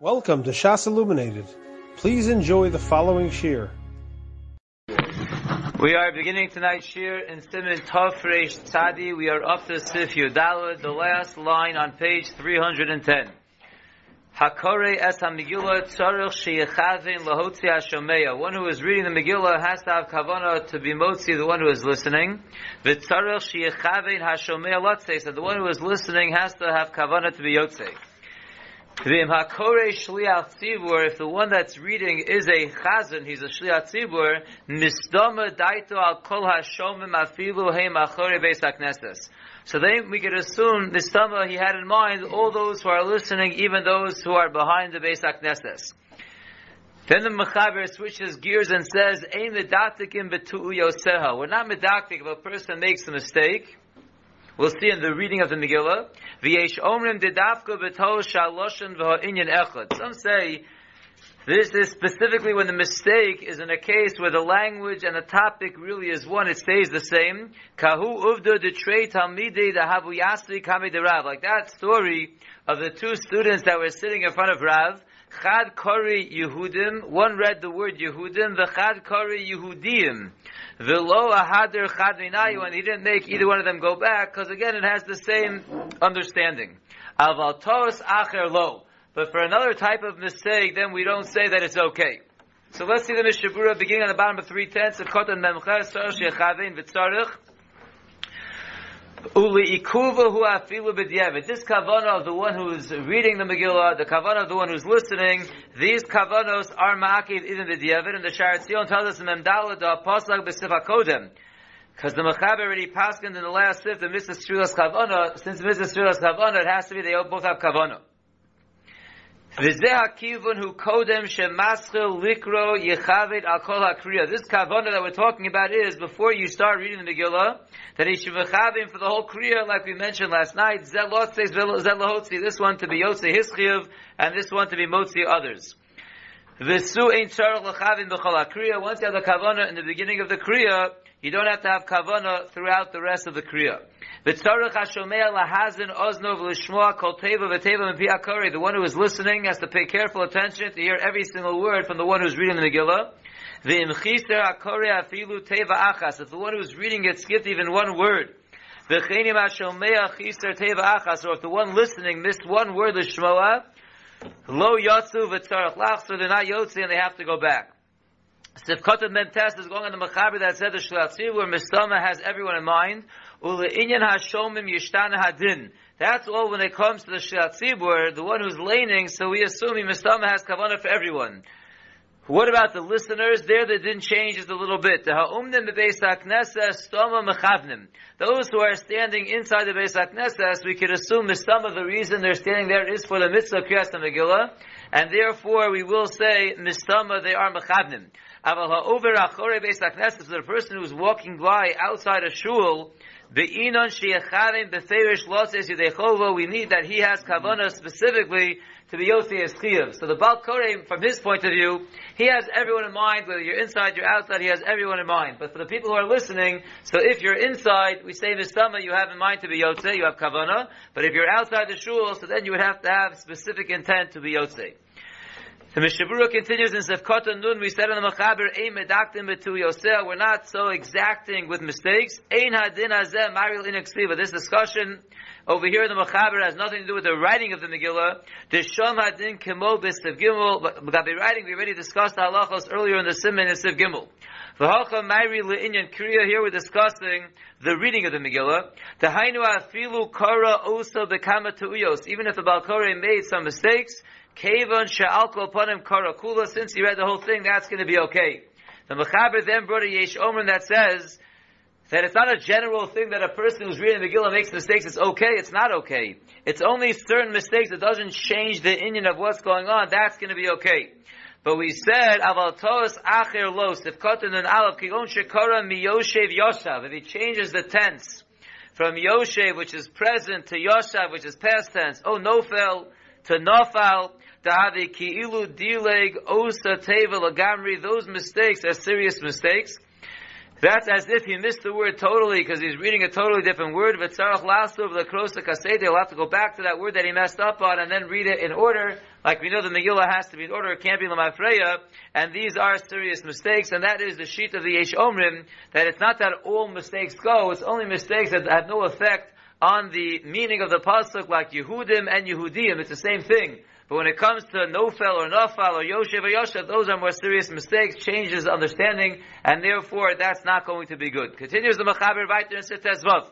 Welcome to Shas Illuminated. Please enjoy the following shiur. We are beginning tonight's shiur in Siman Tov Reish Tzadi. We are up to Sif Yudalad, the last line on page 310. Hakore es ha-Megillah tzarech lahotzi ha-shomeya. One who is reading the Megillah has to have kavanah to be motzi, the one who is listening. V'tzarech sheyechavin ha-shomeya lotzei. So the one who is listening has to have kavanah to be yotzei. Tzibur, if the one that's reading is a chazan, he's a shliach tzibur, misdama daito al kol ha-shomim afilu heim achore beis ha-knesses. So then we could assume the Stama he had in mind all those who are listening, even those who are behind the Beis HaKnesses. Then the Mechaber switches gears and says, Ein medaktikim betu'u yoseha. We're not medaktik if a person makes a mistake. We'll see in the reading of the Megillah. Echad. Some say this is specifically when the mistake is in a case where the language and the topic really is one, it stays the same. Kahu. Like that story of the two students that were sitting in front of Rav. Chad kori Yehudim, one read the word Yehudim, the Chad kori Yehudim. Velo ahader chad minayu, and he didn't make either one of them go back, because again it has the same understanding. Aval tos acher lo. But for another type of mistake, then we don't say that it's okay. So let's see the Mishnah Berurah beginning on the bottom of three tenths of Kotan Memches, Sorosh Yechavin, Vitzarech. Uli ikuva hu afilu b'diavad. This kavana of the one who is reading the Megillah, the kavana of the one who's listening, these kavanos are ma'akiv even b'diavad, and the Sharat Zion tells us in Memdala da Apostlak b'sif kodem. Because the Mechaber already passed in the last fifth, the Mr. Strilas Kavana, since Mr. Strilas Kavana, it has to be they both have Kavana. V'zeh hakivun hu kodem shemaschil likro yechavet al kol hakriya. This kavana that we're talking about is before you start reading the Megillah, that he should v'chavim for the whole kriya, like we mentioned last night. This one to be yotze hischiyuv, and this one to be motzi others. Once you have the kavana in the beginning of the kriya, you don't have to have kavana throughout the rest of the kriya. V'tzarech hashomea lahazin oznov l'shmoa kol teva v'teva m'pi akari. The one who is listening has to pay careful attention to hear every single word from the one who's reading the Megillah. V'im chiser akari afilu teva achas. If the one who's reading it skipped even one word. V'chenim hashomea chiser teva achas. Or if the one listening missed one word l'shmoa, lo yotzu v'tzarech lach, so they're not yotzi and they have to go back. Sifkotat Mentes is going on the Mechaber that said the Shlatzi where Mistama has everyone in mind. Ule inyan hashomim yishtana hadin. That's all when it comes to the Shlatzibur, the one who's laning, so we assume Mistama has kavanah for everyone. What about the listeners? There the din changes a little bit. The ha'umnim bebeis ha'knesses stoma mechavnim. Those who are standing inside the beis ha'knesses, we could assume Mistama, the reason they're standing there is for the mitzvah kriyas Megillah, and therefore we will say Mistama, they are mechavnim. Aval ha'over achore beis ha'knesses, the person who's walking by outside a shul, Be'inon sheyachavim beferish loses yudechova. We need that he has kavanah specifically to be yosi eschiyav. So the Baal Koreh, from his point of view, he has everyone in mind. Whether you're inside, you're outside, he has everyone in mind. But for the people who are listening, so if you're inside, we say summer you have in mind to be yotze, you have kavanah. But if you're outside the shul, so then you would have to have specific intent to be yotze. The Mishabura continues in Sefkot Nun, we said in the Mechaber, Ein medaktim betu yoseh, we're not so exacting with mistakes. Ein hadin hazeh maril ineksiva. This discussion over here in the Mechaber has nothing to do with the writing of the Megillah. The Shom hadin kemo b'Siv Gimel, Gabi writing, we already discussed the halachos earlier in the Siman and Siv Gimel. Kriya, here we're discussing the reading of the Megillah. Tahainu afilu kara osa bekama tu'uyos. Even if the Balkore made some mistakes, Kavan she'alko upanim karakula, since he read the whole thing, that's going to be okay. The Mechaber then brought a Yesh Omer that says that it's not a general thing that a person who's reading the Megillah makes mistakes, it's okay, it's not okay. It's only certain mistakes that doesn't change the Indian of what's going on, that's going to be okay. But we said, aval tos acher los, if kotan and alav, kigon um shekara miyoshev yoshav, if he changes the tense from yoshev, which is present, to yoshav, which is past tense, oh nofel, to nofal, Dahavi ki'ilu dileg osa teva lagamri. Those mistakes are serious mistakes. That's as if he missed the word totally because he's reading a totally different word. V'tzarach lasuv lekrosa kasede. He'll have to go back to that word that he messed up on and then read it in order. Like we know the Megillah has to be in order. It can't be lamafreya. And these are serious mistakes. And that is the sheet of the Yesh Omrim. That it's not that all mistakes go. It's only mistakes that have no effect on the meaning of the pasuk, like Yehudim and Yehudim. It's the same thing. But when it comes to Nofel or Nafal or Yoshev or Yoshev, those are more serious mistakes, changes understanding, and therefore that's not going to be good. Continues the Mechaber weiter in Sittes Vav.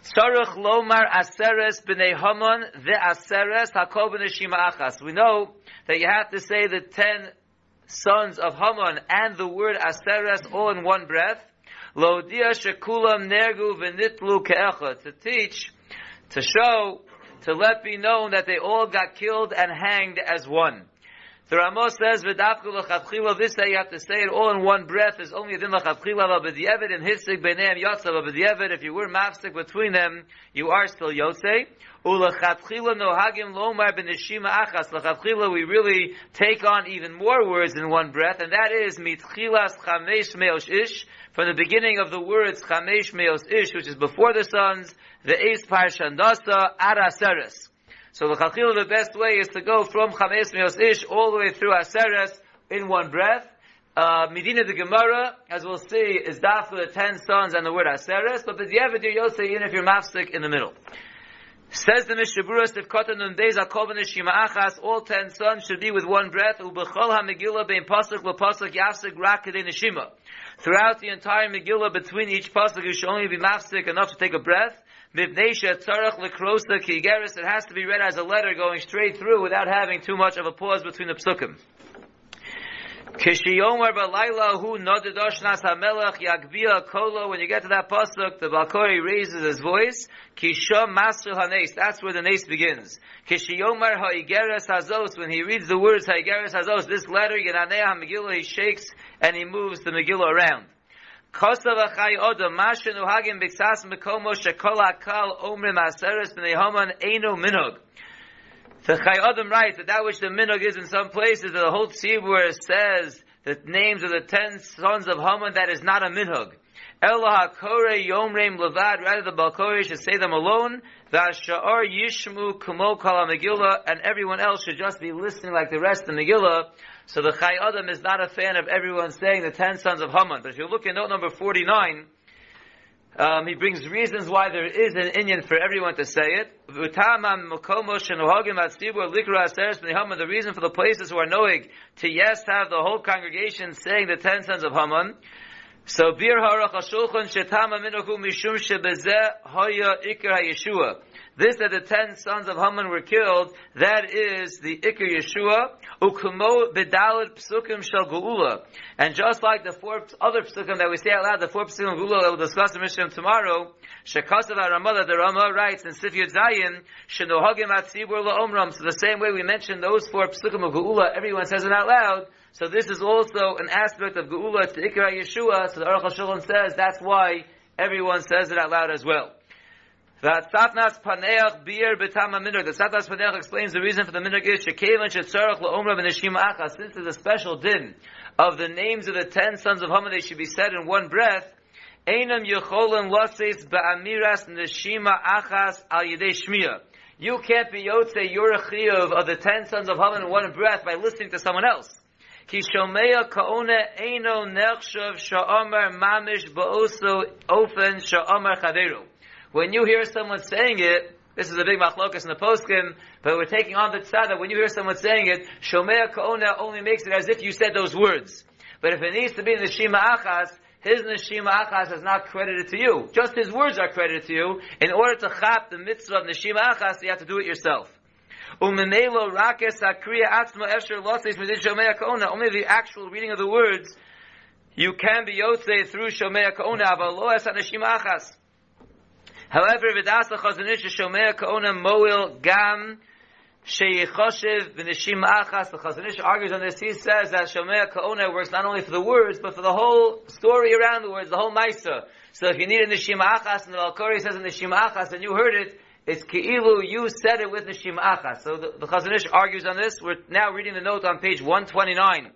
Tzarech lomar aseres b'nei Haman the aseres hakol b'neshima achas. We know that you have to say the ten sons of Haman and the word aseres all in one breath. Lodia shekulam nergu v'nitlu ke'echa. To teach, to show to let be known that they all got killed and hanged as one. The Ramos says, "V'dafku l'chatchila." This that you have to say it all in one breath is only din l'chatchila b'diavad and hifsik b'neim yotzav b'diavad. If you were mafsik between them, you are still yotzei. U'l'chatchila nohagim lomar b'neshima achas. L'chatchila, we really take on even more words in one breath, and that is mitchilas chamesh meosh ish from the beginning of the words chamesh meos ish, which is before the sons, the Eis Parshandasa Araseres. So the Chachil, the best way is to go from Chames Meos Ish all the way through Aseres in one breath. Uh, Medina the Gemara, as we'll see, is daf for the ten sons and the word Aseres, but you'll say even if you're mafsik in the middle. Says the Mishaburas, if Kotan Nundeis Akovan Shima Achas, all ten sons should be with one breath, Ubechol HaMegillah Bein Pasuk LePasuk Yafsik Rakadei Neshima. Throughout the entire Megillah, between each Pasuk, you should only be mafsik enough to take a breath. Mivnesha Tzarech Lekrosa Kigeris, it has to be read as a letter going straight through without having too much of a pause between the psukim. Kishiyomer Balayla Hu Nodedoshnas Hamelech Yagbia Kolo. When you get to that pasuk, the Balkori raises his voice. Kishom Master Hanes. That's where the nace begins. Kishiyomer Ha'igeres Hazos. When he reads the words Ha'igeres Hazos, this letter Yenanei HaMegillah, he shakes and he moves the Megillah around. Kosav achai odom, mashen uhagim b'ksas mekomo shekol hakal omrim aseres b'nei haman eino minog. The Chayei Adam writes that that which the minog is in some places, the whole tzibur says the names of the ten sons of Haman, that is not a minog. Elah kore yomreim levad, rather the Balkori should say them alone, Vasha'ar yishmu kumo kala Megillah, and everyone else should just be listening like the rest of the Megillah. So the Chayei Adam is not a fan of everyone saying the ten sons of Haman. But if you look in note number 49, um, he brings reasons why there is an Indian for everyone to say it. The reason for the places who are knowing to yes have the whole congregation saying the ten sons of Haman. So bir harach hashulchan shetama minuchu mishum shebezeh haya ikar hayeshua. This that the ten sons of Haman were killed, that is the Iker Yeshua, Ukumo Bedalit Psukim Shal Geula. And just like the four other Psukim that we say out loud, the four Psukim Geula that we'll discuss in Mishnah tomorrow, Shekasav Ramah, the Ramah writes in Sif Yud Zayin, Shenohagim Atzibur La'omram. So the same way we mentioned those four Psukim of Geula, everyone says it out loud, so this is also an aspect of Geula to Ikra Yeshua, so the Aruch HaShulchan says that's why everyone says it out loud as well. The Tzafnas Paneach Bir Betama Minhag. The Tzafnas Paneach explains the reason for the Minhag is Shekevan Shetzarach LaOmra V'Neshima Achas. Since there's a special din of the names of the ten sons of Haman, they should be said in one breath. Einam Yecholim Lasis Ba'amiras Neshima Achas Al Yedei Shmiya. You can't be Yotze Yorachiyov of the ten sons of Haman in one breath by listening to someone else. Ki Shomea Kaona Eino Nechshav Sha'amar Mamish Ba'oso Ofen Sha'amar Chaderu. When you hear someone saying it, this is a big machlokas in the poskim, but we're taking on the tzada. When you hear someone saying it, Shomea Kaona only makes it as if you said those words. But if it needs to be in the Shima Achas, his Neshima Achas is not credited to you. Just his words are credited to you. In order to chap the mitzvah of Neshima Achas, you have to do it yourself. Umemelo rakes akriya atzma efsher losses midin shomea. Only the actual reading of the words, you can be yotze through shomea kaona, but lo es neshima achas. However, v'dasa Chazon Ish shomea kaona moil gam sheyechoshev v'neshim achas. The Chazon Ish argues on this. He says that shomea kaona works not only for the words, but for the whole story around the words, the whole maisa. So if you need a neshim achas, and the Al-Kori says a neshim achas, and you heard it, it's ki'ilu, you said it with neshim achas. So the, the Chazon Ish argues on this. We're now reading the note on page 129.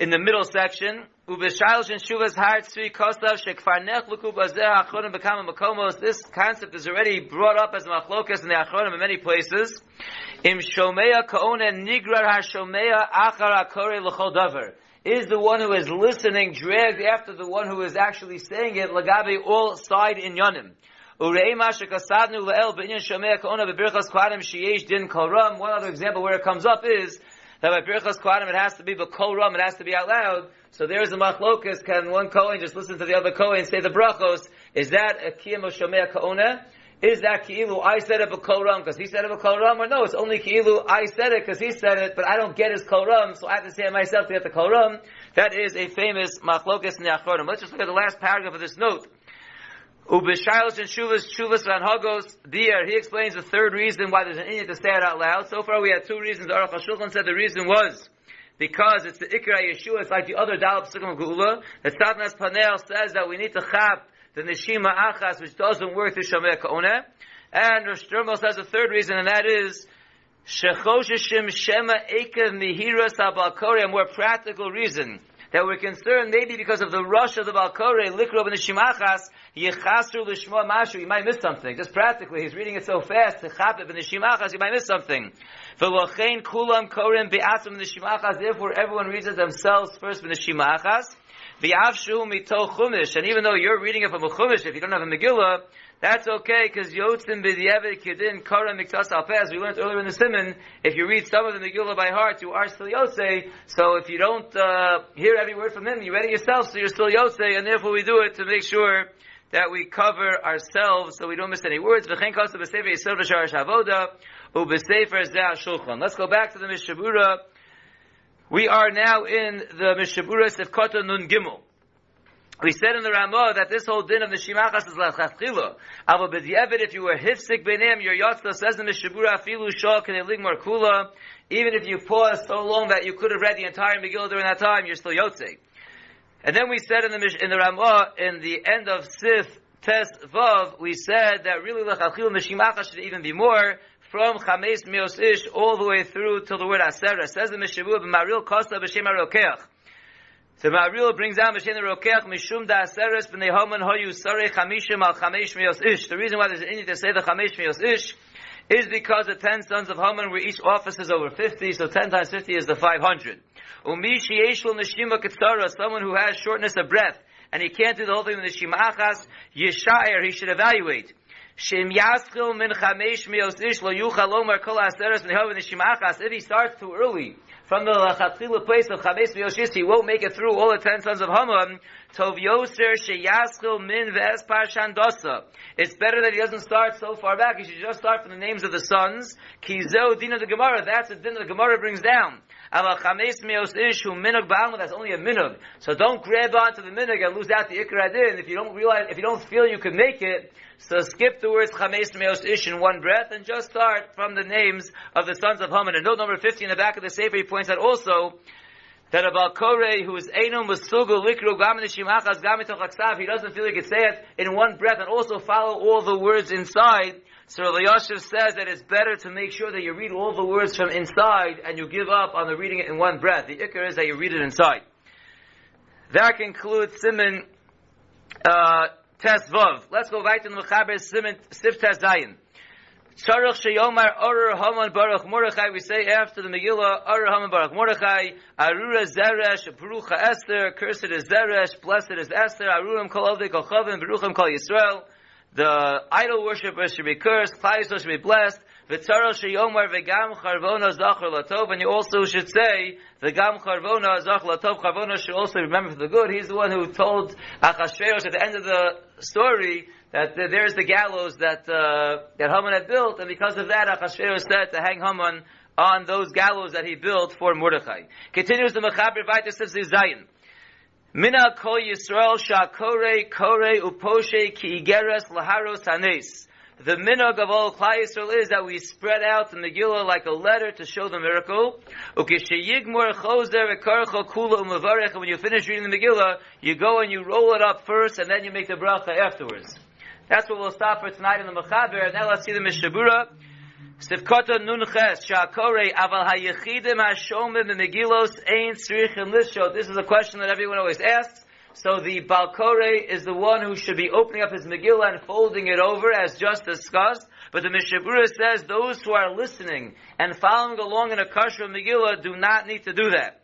In the middle section. This concept is already brought up as machlokas in the Achronim in many places. Is the one who is listening dragged after the one who is actually saying it, Lagabe all side in Yonim. Kol One other example where it comes up is that by Birchas Kohanim it has to be B'kol Ram, it has to be out loud. So there's a machlokas. Can one Kohen just listen to the other Kohen and say the brachos? Is that a kiyam of shomea kaona? Is that ki'ilu I said it b'kol ram because he said it b'kol ram? Or no, it's only ki'ilu I said it because he said it, but I don't get his kol ram, so I have to say it myself to get the kol ram. That is a famous machlokas in the achronim. Let's just look at the last paragraph of this note. Ubishailos and Shuvas, Shuvas and Hagos, he explains the third reason why there's an idiot to say it out loud. So far we had two reasons. Aruch HaShulchan said the reason was because it's the Ikra Yeshua, it's like the other Dalab Psukim of Geula. The Tzafnas Paneach says that we need to chap the Neshima Achas, which doesn't work through Shomeh Ka'oneh. And Rosh says the third reason, and that is Shechoshishim Shema Ekev Mihira Sabalkore, a more practical reason that we're concerned maybe because of the rush of the Balkore, Likrov and the Shimachas, Yechasru Lishma Mashu, you might miss something. Just practically, he's reading it so fast, and the Shimachas, you might miss something. V'lochein kulam korim be'atzim the Shimachas, therefore everyone reads it themselves first the Shimachas. V'avshu mito chumish, and even though you're reading it from a chumish, if you don't have a Megillah, that's okay, because Yotzim b'di'evet kidin kara miktas alpeh, we learned earlier in the Siman, if you read some of the Megillah by heart, you are still Yotzei, so if you don't uh, hear every word from him, you read it yourself, so you're still Yotzei, and therefore we do it to make sure that we cover ourselves so we don't miss any words. Let's go back to the Mishnah Berurah. We are now in the Mishnah Berurah Sefkota Nun Gimel. We said in the Ramah that this whole din of the Shimachas is lachatchila. Ava b'di'evet, if you were hifsik b'neim, your yotzla says in the Mishnah Berurah afilu shal k'nelig kula. Even if you paused so long that you could have read the entire Megillah during that time, you're still yotzei. And then we said in the in the Ramah in the end of Sif Tes Vav, we said that really lechachil mishimacha should even be more from Chames Mios Ish all the way through till the word Asera. Says the Mishavu Maharil Kosta b'Shem Arokeach. So Maharil brings down b'Shem Arokeach Mishum Da Aseres b'nei Homan Hoyu Sarei Chamishim Al Chamesh Mios Ish. The reason why there's an Indian to say the Chamesh Mios Ish is because the ten sons of Haman were each office is over 50, so 10 times 50 is the 500. Umishi yeshul neshima ketzara, someone who has shortness of breath, and he can't do the whole thing with the shimachas, yeshayer, he should evaluate. Shem yaschil min chamesh mios ish lo yuchal omer kol aseres nehav neshimachas, if he starts too early, from the lachatchila place of chamesh mios he won't make it through all the ten sons of Haman, tov yoser sheyaschil min ve'es parshan dosa. It's better that he doesn't start so far back, he should just start from the names of the sons, ki zeo din of the Gemara, that's the din the Gemara brings down. That's only a minug. So don't grab onto the minug and lose out the ikra din. If you don't realize, if you don't feel you can make it, so skip the words chames meos ish in one breath and just start from the names of the sons of Haman. And note number 50 in the back of the Sefer, he points out also that about Kore, who is Einum Masugu Likru Gamin Shimachas Gamitach he doesn't feel he can say it in one breath and also follow all the words inside. So Yashiv says that it's better to make sure that you read all the words from inside and you give up on the reading it in one breath. The ikar is that you read it inside. That concludes Siman uh, Tes Vav. Let's go back to the Mechaber Siman Sif Tes Sharach Sheyomar Orur Haman Baruch Mordechai. We say after the Megillah Orur Haman Baruch Mordechai Arura Zeresh Barucha Esther. Cursed is Zeresh, blessed is Esther. Aruram Kol Ovdei Kol Chavim Baruchim Kol Yisrael the idol worshippers should be cursed, Klal should be blessed, V'tzara sheyomar v'gam charvona zachar latov, and you also should say, v'gam charvona zachar latov, charvona should also remember for the good. He's the one who told Achashverosh at the end of the story that there's the gallows that, uh, that Haman had built, and because of that, Achashverosh said to hang Haman on those gallows that he built for Mordechai. Continues the Mechaber Vaitis says Zion. Mina Yisrael shakore kore uposhe ki igeres laharos hanes. The minog of all Klal Yisrael is that we spread out the Megillah like a letter to show the miracle. When you finish reading the Megillah, you go and you roll it up first, and then you make the bracha afterwards. That's what we'll stop for tonight in the Mechaber. Now let's see the Mishnah Berurah. Sivkota nun ches shakore aval hayechidim hashomim megilos ein tzrichim lishot. This is a question that everyone always asks. So the Balkore is the one who should be opening up his Megillah and folding it over as just discussed. But the Mishnah Berurah says those who are listening and following along in a Kashra Megillah do not need to do that.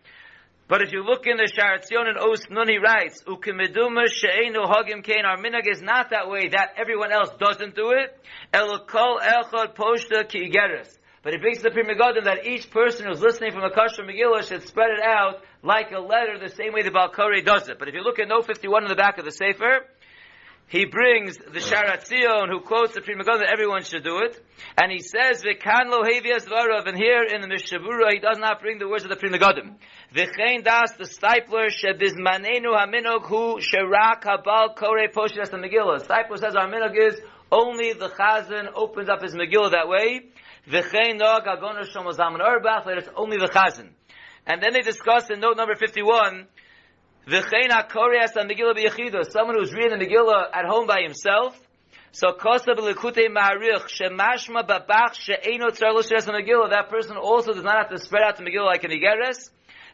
But if you look in the Sharatzion and Os Nun, he writes, Ukimiduma she'enu hagim kain. Our minhag is not that way, that everyone else doesn't do it. Elokol echad poshta ki but it brings the Pri Megadim that each person who's listening from a Kasher Megillah should spread it out like a letter the same way the Balkari does it. But if you look at No 51 in the back of the Sefer, he brings the Sharat Zion who quotes the Pri Megadim that everyone should do it. And he says, V'kan lo hevias varav, and here in the Mishnah Berurah he does not bring the words of the Pri Megadim. V'chein das the Steipler shebizmanenu haminog hu sherak habal kore poshet the Megillah. Steipler says our minog is only the Chazan opens up his Megillah that way. V'chein nog agoner shom zaman orbach, that it's only the chazan. And then they discuss in note number 51, V'chein ha-koreas ha-megillah b'yechido, someone who's reading the Megillah at home by himself, so kosa b'likutei ma'arich, shemashma babach she'eino tzar l'sheres ha-megillah, that person also does not have to spread out the Megillah like an Igeres,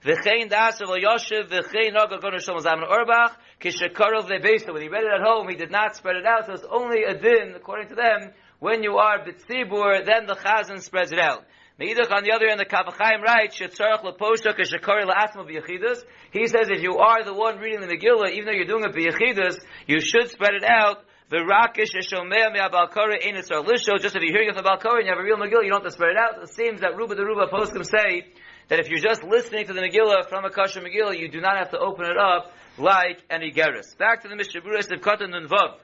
V'chein das v'lo yoshev, v'chein nog agoner shom zaman orbach, kishekarov le'beisa, when he read it at home, he did not spread it out, so it's only a din, according to them, when you are bitzibur, then the chazan spreads it out. Meidach on the other end, the Kaf HaChaim writes, Shetzarach leposha kashakari la'atma b'yechidus. He says if you are the one reading the Megillah, even though you're doing it b'yechidus, you should spread it out. The rakish eshomea me'abalkara ein etzar. Just if you're hearing it from Balkara and you have a real Megillah, you don't have to spread it out. It seems that Ruba the Ruba poskim say that if you're just listening to the Megillah from a kosher Megillah, you do not have to open it up like any Geras. Back to the Mishnah Berurah Katan and Vav.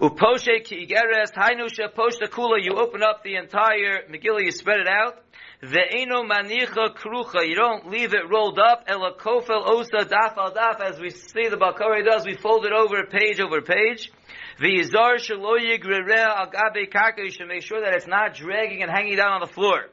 Uposhe ki igeres, hainusha poshta kula, you open up the entire Megillah, you spread it out. Ve'eno manicha krucha, you don't leave it rolled up, ela kofel osa daf al daf, as we see the Balkari does, we fold it over page over page. V'yizar shalo yigrere agabe karka, you should make sure that it's not dragging and hanging down on the floor.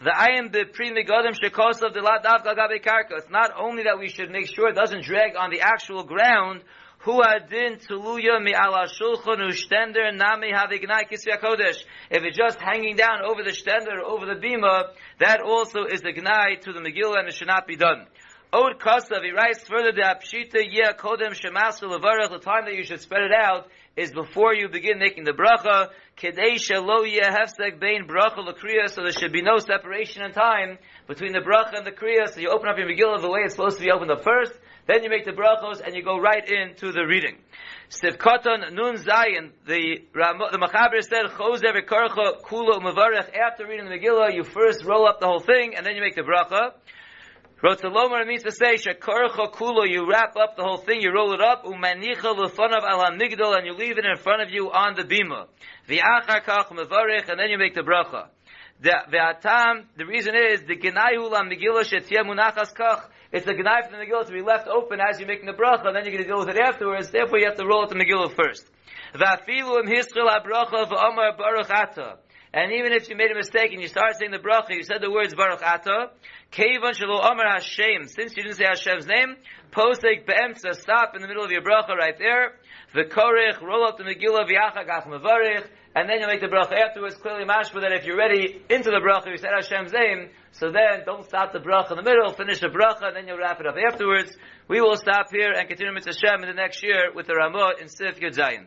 The ayim the pri megadim shekosav de la daf agabe karka. It's not only that we should make sure it doesn't drag on the actual ground, Hu adin tuluya mi ala shulchan ushtender nami havignai. If it's just hanging down over the stender, over the bima, that also is the gnai to the Megillah and it should not be done. Od Kosav, he writes further, the Apshita Yeh Kodem Shemasu Levarach, the time that you should spread it out is before you begin making the bracha, Kedei Shelo Yeh Bein Bracha L'Kriya, so there should be no separation in time between the bracha and the Kriya, so you open up your Megillah the way it's supposed to be opened up first, then you make the brachos and you go right into the reading. Sivkoton Nun Zayin, the the Mechaber said, Choser v'karcha kulo mavarech. After reading the Megillah, you first roll up the whole thing and then you make the bracha. Rotzalomar means to say, Shekarcha kulo, you wrap up the whole thing, you roll it up, umanicha l'fanav al migdal, and you leave it in front of you on the bima. V'achar kach mavarech, and then you make the bracha. The, the, the reason is, the genayu la megillah shetzia munachas kach, it's the Gnai from the Megillah to be left open as you're making the bracha, and then you're going to deal with it afterwards. Therefore, you have to roll it the Megillah first. And even if you made a mistake and you started saying the bracha, you said the words Baruch Ata, Kevan Shalo Amar Hashem, since you didn't say Hashem's name, Posek Be'emtza, stop in the middle of your bracha right there, V'korech, roll up the Megillah, V'yachagach Mevarech, and then you make the bracha afterwards. Clearly, mashma that if you're ready into the bracha, you said Hashem's name. So then, don't stop the bracha in the middle. Finish the bracha, and then you'll wrap it up afterwards. We will stop here and continue with Hashem in the next year with the Ramah in Sif Yud Zayin.